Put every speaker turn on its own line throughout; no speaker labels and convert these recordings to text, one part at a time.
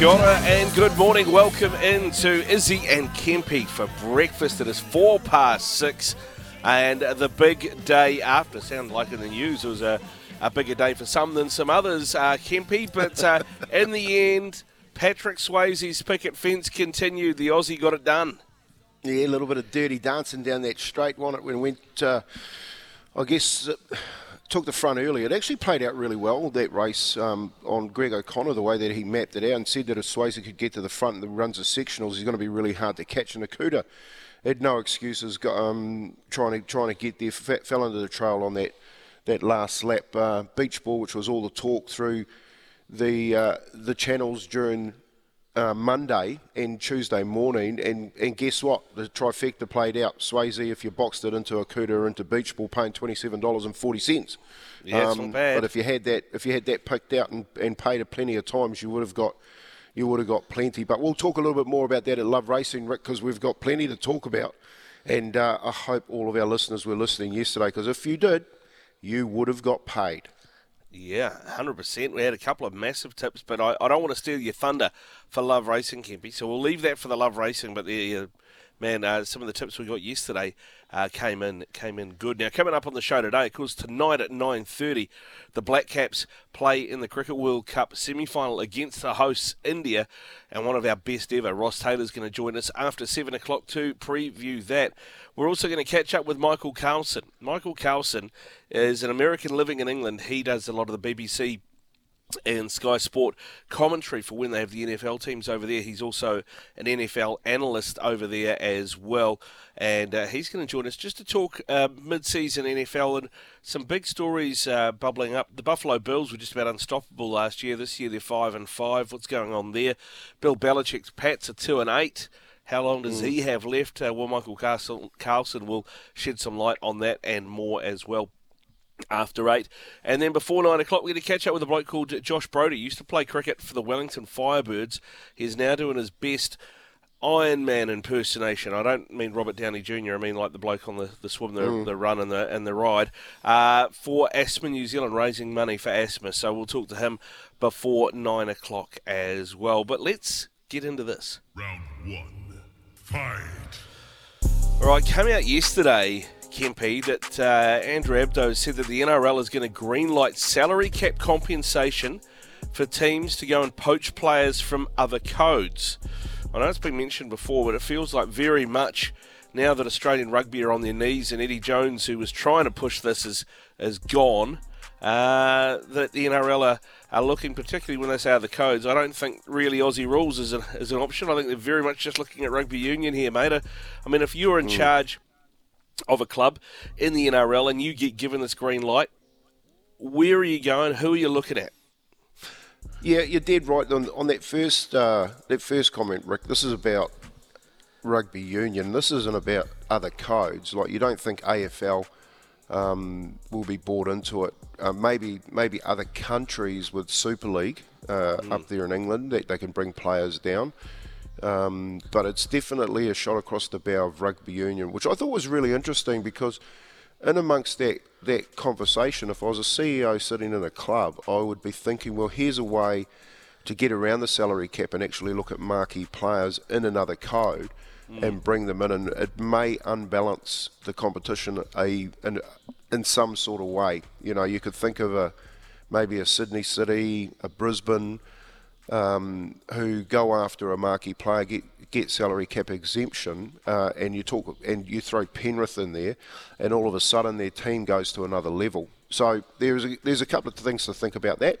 Kia ora and good morning. Welcome into Izzy and Kempy for breakfast. It is four past six, and the big day after. Sounded like in the news it was a, a bigger day for some than some others, uh, Kempy. But uh, in the end, Patrick Swayze's picket fence continued. The Aussie got it done.
Yeah, a little bit of dirty dancing down that straight one. It when it went, uh, I guess, uh, took the front early. It actually played out really well, that race um, on Greg O'Connor, the way that he mapped it out and said that if Swayze could get to the front and the runs of sectionals, he's going to be really hard to catch. And Akuta had no excuses um, trying, to, trying to get there, fell into the trail on that, that last lap. Uh, beach ball, which was all the talk through the, uh, the channels during uh, Monday and Tuesday morning, and, and guess what? The trifecta played out. Swayze, if you boxed it into a Akuta or into Beach Ball, paying twenty seven dollars and forty cents.
Yeah, um, not bad.
But if you had that, if you had that picked out and, and paid it plenty of times, you would have got you would have got plenty. But we'll talk a little bit more about that at Love Racing, Rick, because we've got plenty to talk about. And uh, I hope all of our listeners were listening yesterday, because if you did, you would have got paid.
Yeah, 100%. We had a couple of massive tips, but I, I don't want to steal your thunder for Love Racing, Kempy. So we'll leave that for the Love Racing. But the uh, man, uh, some of the tips we got yesterday uh, came in came in good. Now coming up on the show today, of course, tonight at nine thirty, the Black Caps play in the Cricket World Cup semi-final against the hosts India, and one of our best ever, Ross Taylor, is going to join us after seven o'clock to preview that. We're also going to catch up with Michael Carlson. Michael Carlson is an American living in England. He does a lot of the BBC and Sky Sport commentary for when they have the NFL teams over there. He's also an NFL analyst over there as well, and uh, he's going to join us just to talk uh, mid-season NFL and some big stories uh, bubbling up. The Buffalo Bills were just about unstoppable last year. This year they're five and five. What's going on there? Bill Belichick's Pats are two and eight. How long does mm. he have left? Uh, well, Michael Carlson will shed some light on that and more as well after eight. And then before nine o'clock, we're going to catch up with a bloke called Josh Brodie. He used to play cricket for the Wellington Firebirds. He's now doing his best Iron Man impersonation. I don't mean Robert Downey Jr. I mean like the bloke on the, the swim, the, mm. the run, and the and the ride uh, for Asthma New Zealand, raising money for asthma. So we'll talk to him before nine o'clock as well. But let's get into this.
Round one, fight.
All right, coming out yesterday Kempy, that uh, Andrew Abdo said that the NRL is going to greenlight salary cap compensation for teams to go and poach players from other codes. I know it's been mentioned before, but it feels like very much now that Australian rugby are on their knees and Eddie Jones, who was trying to push this, is, is gone. Uh, that the NRL are, are, looking, particularly when they say other codes. I don't think really Aussie rules is, a, is an option. I think they're very much just looking at rugby union here, mate. I mean, if you were in mm. charge of a club in the NRL and you get given this green light, where are you going? Who are you looking at?
Yeah, you're dead right on, on that first uh, that first comment, Rick. This is about rugby union. This isn't about other codes. Like you don't think AFL um, will be bought into it. Uh, maybe maybe other countries with Super League uh, mm. up there in England that they can bring players down. Um, but it's definitely a shot across the bow of rugby union, which I thought was really interesting because in amongst that, that conversation, if I was a CEO sitting in a club, I would be thinking, well, here's a way to get around the salary cap and actually look at marquee players in another code mm. and bring them in. And it may unbalance the competition a, in, in some sort of way. You know, you could think of a maybe a Sydney City, a Brisbane, um, who go after a marquee player, get, get salary cap exemption, uh, and you talk and you throw Penrith in there, and all of a sudden their team goes to another level. So there's a, there's a couple of things to think about that.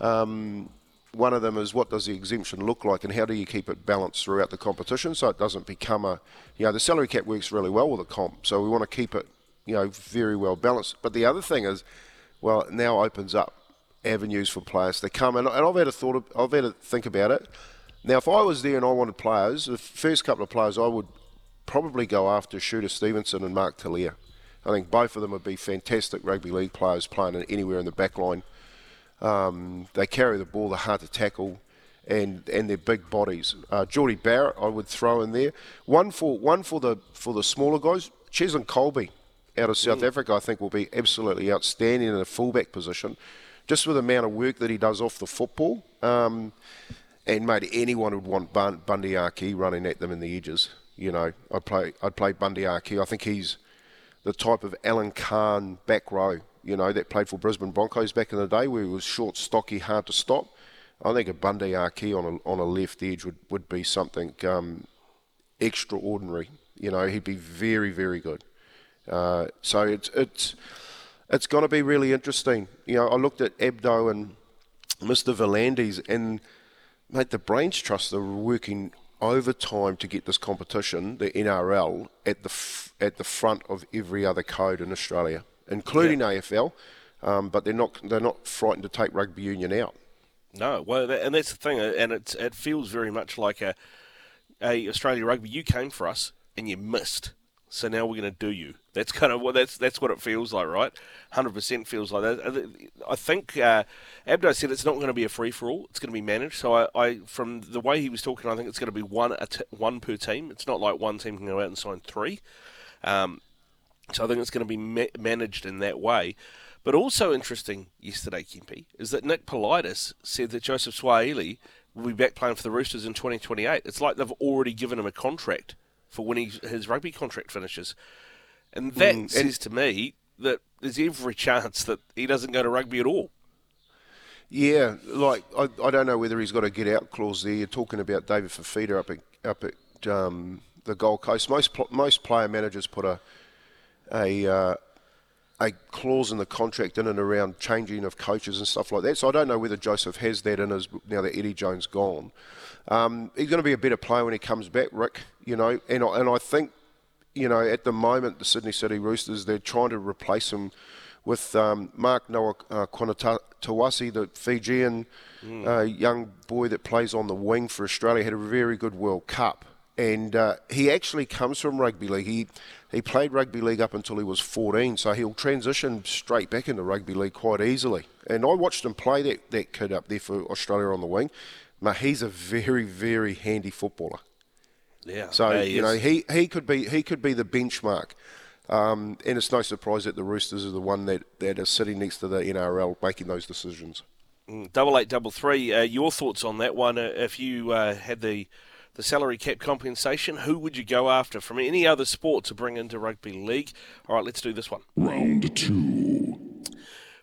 Um, one of them is what does the exemption look like, and how do you keep it balanced throughout the competition so it doesn't become a, you know, the salary cap works really well with a comp, so we want to keep it, you know, very well balanced. But the other thing is, well, it now opens up avenues for players to come, and, and I've had a thought. Of, I've had a think about it. Now, if I was there and I wanted players, the first couple of players I would probably go after Shooter Stevenson and Mark Tele'a. I think both of them would be fantastic rugby league players playing anywhere in the back line. Um, they carry the ball, they're hard to tackle, and and they're big bodies. Uh, Jordie Barrett, I would throw in there. One for one for the for the smaller guys. Cheslin Kolbe out of South mm. Africa, I think, will be absolutely outstanding in a fullback position, just with the amount of work that he does off the football. Um, and mate, anyone would want Bundee Aki running at them in the edges. You know, I'd play I'd play Bundee Aki. I think he's the type of Alan Cann back row, you know, that played for Brisbane Broncos back in the day, where he was short, stocky, hard to stop. I think a Bundee Aki on a on a left edge would would be something um, extraordinary. You know, he'd be very very good. Uh, so it's it's it's going to be really interesting. You know, I looked at Abdo and Mr. V'landys, and mate, the Brains Trust are working overtime to get this competition, the NRL, at the f- at the front of every other code in Australia, including yeah. AFL. Um, but they're not they're not frightened to take rugby union out.
No, well, and that's the thing, uh, and it it feels very much like a a Australia rugby. You came for us and you missed, so now we're going to do you. That's kind of what that's that's what it feels like, right? Hundred percent feels like that. I think uh, Abdo said it's not going to be a free for all. It's going to be managed. So I, I, from the way he was talking, I think it's going to be one one per team. It's not like one team can go out and sign three. Um, so I think it's going to be ma- managed in that way. But also interesting yesterday, Kempy, is that Nick Politis said that Joseph Suaalii will be back playing for the Roosters in 2028. It's like they've already given him a contract for when he, his rugby contract finishes. And that mm, says to me that there's every chance that he doesn't go to rugby at all.
Yeah, like I, I don't know whether he's got a get out clause there. You're talking about David Fifita up at up at um, the Gold Coast. Most most player managers put a a uh, a clause in the contract in and around changing of coaches and stuff like that. So I don't know whether Joseph has that in his now that Eddie Jones gone. Um, he's going to be a better player when he comes back, Rick. You know, and I, and I think you know, at the moment, the Sydney City Roosters, they're trying to replace him with um, Mark Noah uh, Qanatawase, the Fijian mm. uh, young boy that plays on the wing for Australia, had a very good World Cup. And uh, he actually comes from rugby league. He he played rugby league up until he was 14, so he'll transition straight back into rugby league quite easily. And I watched him play that, that kid up there for Australia on the wing. But he's a very, very handy footballer.
Yeah.
So
yeah,
you know he, he could be he could be the benchmark, um, and it's no surprise that the Roosters are the one that, that are sitting next to the NRL making those decisions.
Mm, double eight, double three. Uh, your thoughts on that one? Uh, if you uh, had the the salary cap compensation, who would you go after from any other sport to bring into rugby league? All right, let's do this one.
Round two.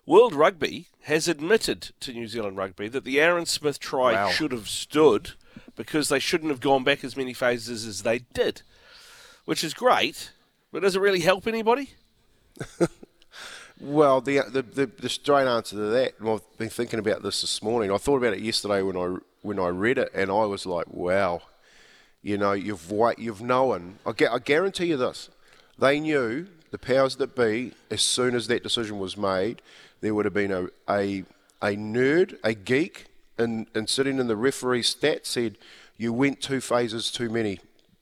World Rugby has admitted to New Zealand Rugby that the Aaron Smith try wow. should have stood because they shouldn't have gone back as many phases as they did, which is great. But does it really help anybody?
well, the, the, the the straight answer to that, and I've been thinking about this this morning. I thought about it yesterday when I when I read it, and I was like, wow, you know, you've you've known. I, I guarantee you this: they knew the powers that be as soon as that decision was made. There would have been a a, a nerd, a geek and, and sitting in the referee stat said you went two phases too many,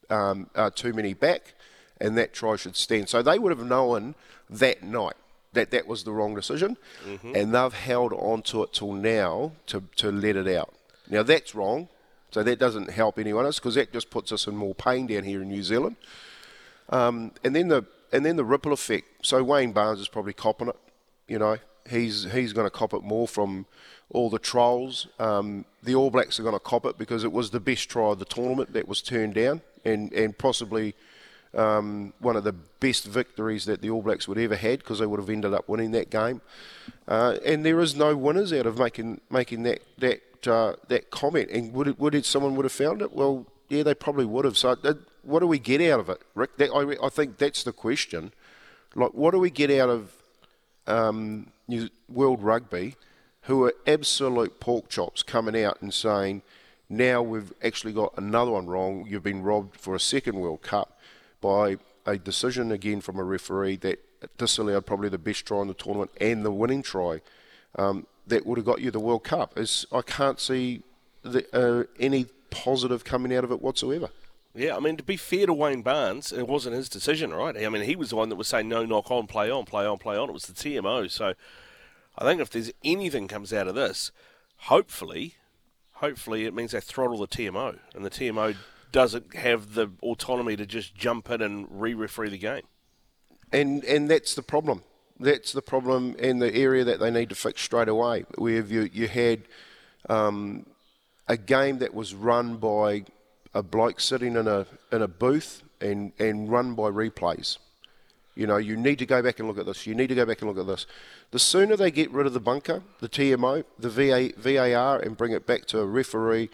um, uh, too many back, and that try should stand. So they would have known that night that that was the wrong decision, mm-hmm. and they've held on to it till now to, to let it out. Now that's wrong, so that doesn't help anyone else because that just puts us in more pain down here in New Zealand. Um, and then the and then the ripple effect. So Wayne Barnes is probably copping it. You know, he's he's going to cop it more from all the trolls. Um, the All Blacks are going to cop it because it was the best try of the tournament that was turned down, and and possibly um, one of the best victories that the All Blacks would ever had because they would have ended up winning that game. Uh, and there is no winners out of making making that that uh, that comment. And would it, would it, someone would have found it? Well, yeah, they probably would have. So what do we get out of it, Rick? That, I, I think that's the question. Like, what do we get out of um, World Rugby? who are absolute pork chops coming out and saying, now we've actually got another one wrong. You've been robbed for a second World Cup by a decision again from a referee that disallowed probably the best try in the tournament and the winning try. Um, that would have got you the World Cup. I can't see the, uh, any positive coming out of it whatsoever.
Yeah, I mean, to be fair to Wayne Barnes, it wasn't his decision, right? I mean, he was the one that was saying, no, knock on, play on, play on, play on. It was the TMO. So I think if there's anything comes out of this, hopefully, hopefully it means they throttle the TMO. And the TMO doesn't have the autonomy to just jump in and re-referee the game.
And and that's the problem. That's the problem and the area that they need to fix straight away. Where you you had um, a game that was run by a bloke sitting in a in a booth and and run by replays. You know, you need to go back and look at this. You need to go back and look at this. The sooner they get rid of the bunker, the TMO, the VA, VAR, and bring it back to a referee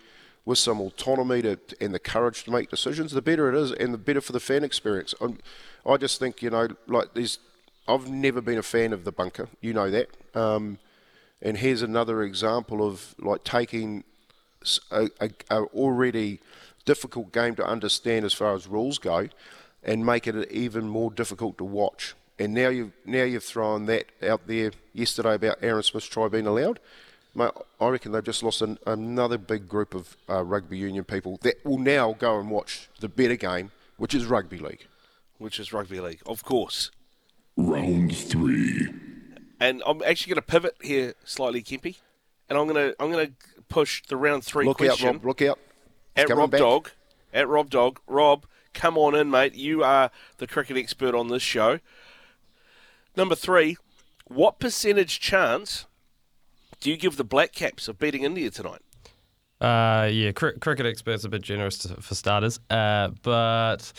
with some autonomy to, and the courage to make decisions, the better it is, and the better for the fan experience. I'm, I just think, you know, like there's, I've never been a fan of the bunker. You know that. Um, and here's another example of like taking a, a, a already difficult game to understand as far as rules go, and make it even more difficult to watch. And now you've now you've thrown that out there yesterday about Aaron Smith's try being allowed. Mate, I reckon they've just lost an, another big group of uh, rugby union people that will now go and watch the better game, which is rugby league.
Which is rugby league, of course.
Round three.
And I'm actually going to pivot here slightly, Kempy, and I'm going to I'm going to push the round three
look
question
out, Rob! Look out! It's
at Rob
back.
Dog. At Rob Dog. Rob, come on in, mate. You are the cricket expert on this show. Number three, what percentage chance do you give the Black Caps of beating India tonight?
Uh, yeah, cr- cricket experts a bit generous to, for starters. Uh, but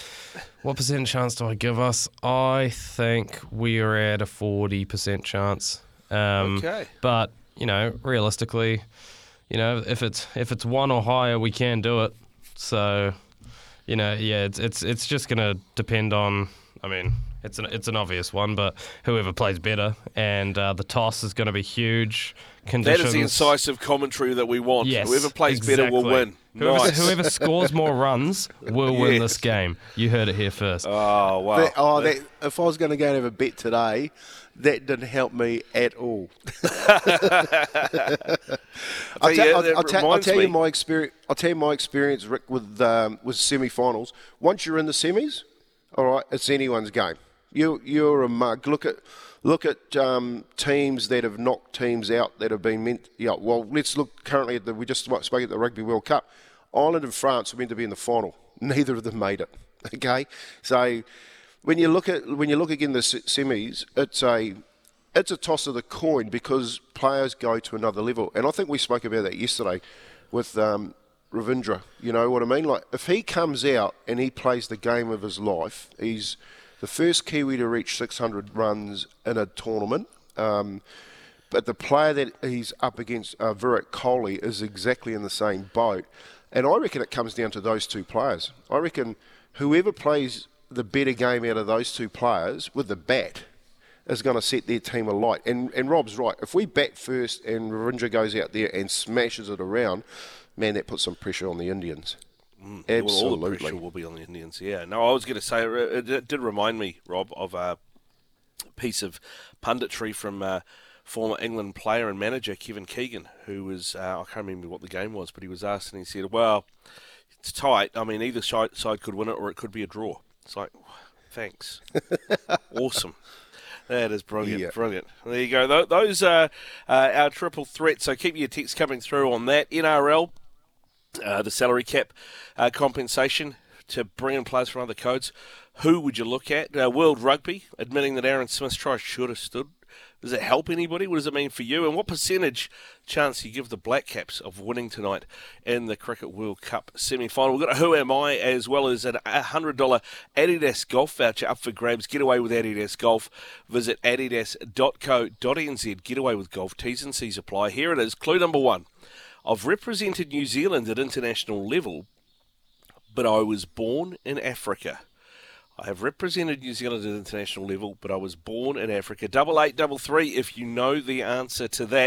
what percent chance do I give us? I think we are at a forty percent chance. Um,
Okay.
But you know, realistically, you know, if it's if it's one or higher, we can do it. So, you know, yeah, it's it's it's just gonna depend on. I mean, it's an it's an obvious one, but whoever plays better, and uh, the toss is going to be huge.
That
Conditions.
is the incisive commentary that we want.
Yes,
Whoever plays better will win.
Whoever,
nice.
whoever scores more runs will win
Yes.
this game. You heard it here first.
Oh wow!
That- oh, that, if I was going to go and have a bet today, that didn't help me at all. I'll,
you,
tell- I'll, I'll tell- I'll tell you my experience. I'll tell you my experience, Rick, with um, with semi-finals. Once you're in the semis, all right, it's anyone's game. You you're a mug. Look at look at um, teams that have knocked teams out that have been meant. Yeah, well, let's look currently at the. We just spoke at the Rugby World Cup. Ireland and France were meant to be in the final. Neither of them made it. Okay, so when you look at when you look again the se- semis, it's a it's a toss of the coin because players go to another level, and I think we spoke about that yesterday with um, Ravindra. You know what I mean? Like if he comes out and he plays the game of his life, he's the first Kiwi to reach 600 runs in a tournament. Um, but the player that he's up against, uh, Virat Kohli, is exactly in the same boat. And I reckon it comes down to those two players. I reckon whoever plays the better game out of those two players with the bat is going to set their team alight. And, and Rob's right. If we bat first and Ravindra goes out there and smashes it around, man, that puts some pressure on the Indians.
Well, all the pressure will be on the Indians. Yeah. No, I was going to say it, it did remind me, Rob, of a piece of punditry from uh, former England player and manager Kevin Keegan, who was uh, I can't remember what the game was, but he was asked and he said, "Well, it's tight. I mean, either side could win it or it could be a draw." It's like, thanks, awesome. That is brilliant,
Yeah.
brilliant. There you go. Tho- Those are uh, our triple threats. So keep your texts coming through on that. NRL, uh, the salary cap uh, compensation to bring in players from other codes. Who would you look at? Uh, World Rugby, admitting that Aaron Smith's try should have stood. Does it help anybody? What does it mean for you? And what percentage chance you give the Black Caps of winning tonight in the Cricket World Cup semi final? We've got a Who Am I as well as a $100 Adidas golf voucher up for grabs. Get away with Adidas Golf. Visit adidas.co.nz. Get away with golf. T's and C's apply. Here it is. Clue number one. I've represented New Zealand at international level, but I was born in Africa. I have represented New Zealand at international level, but I was born in Africa. Double eight, double three. If you know the answer to that,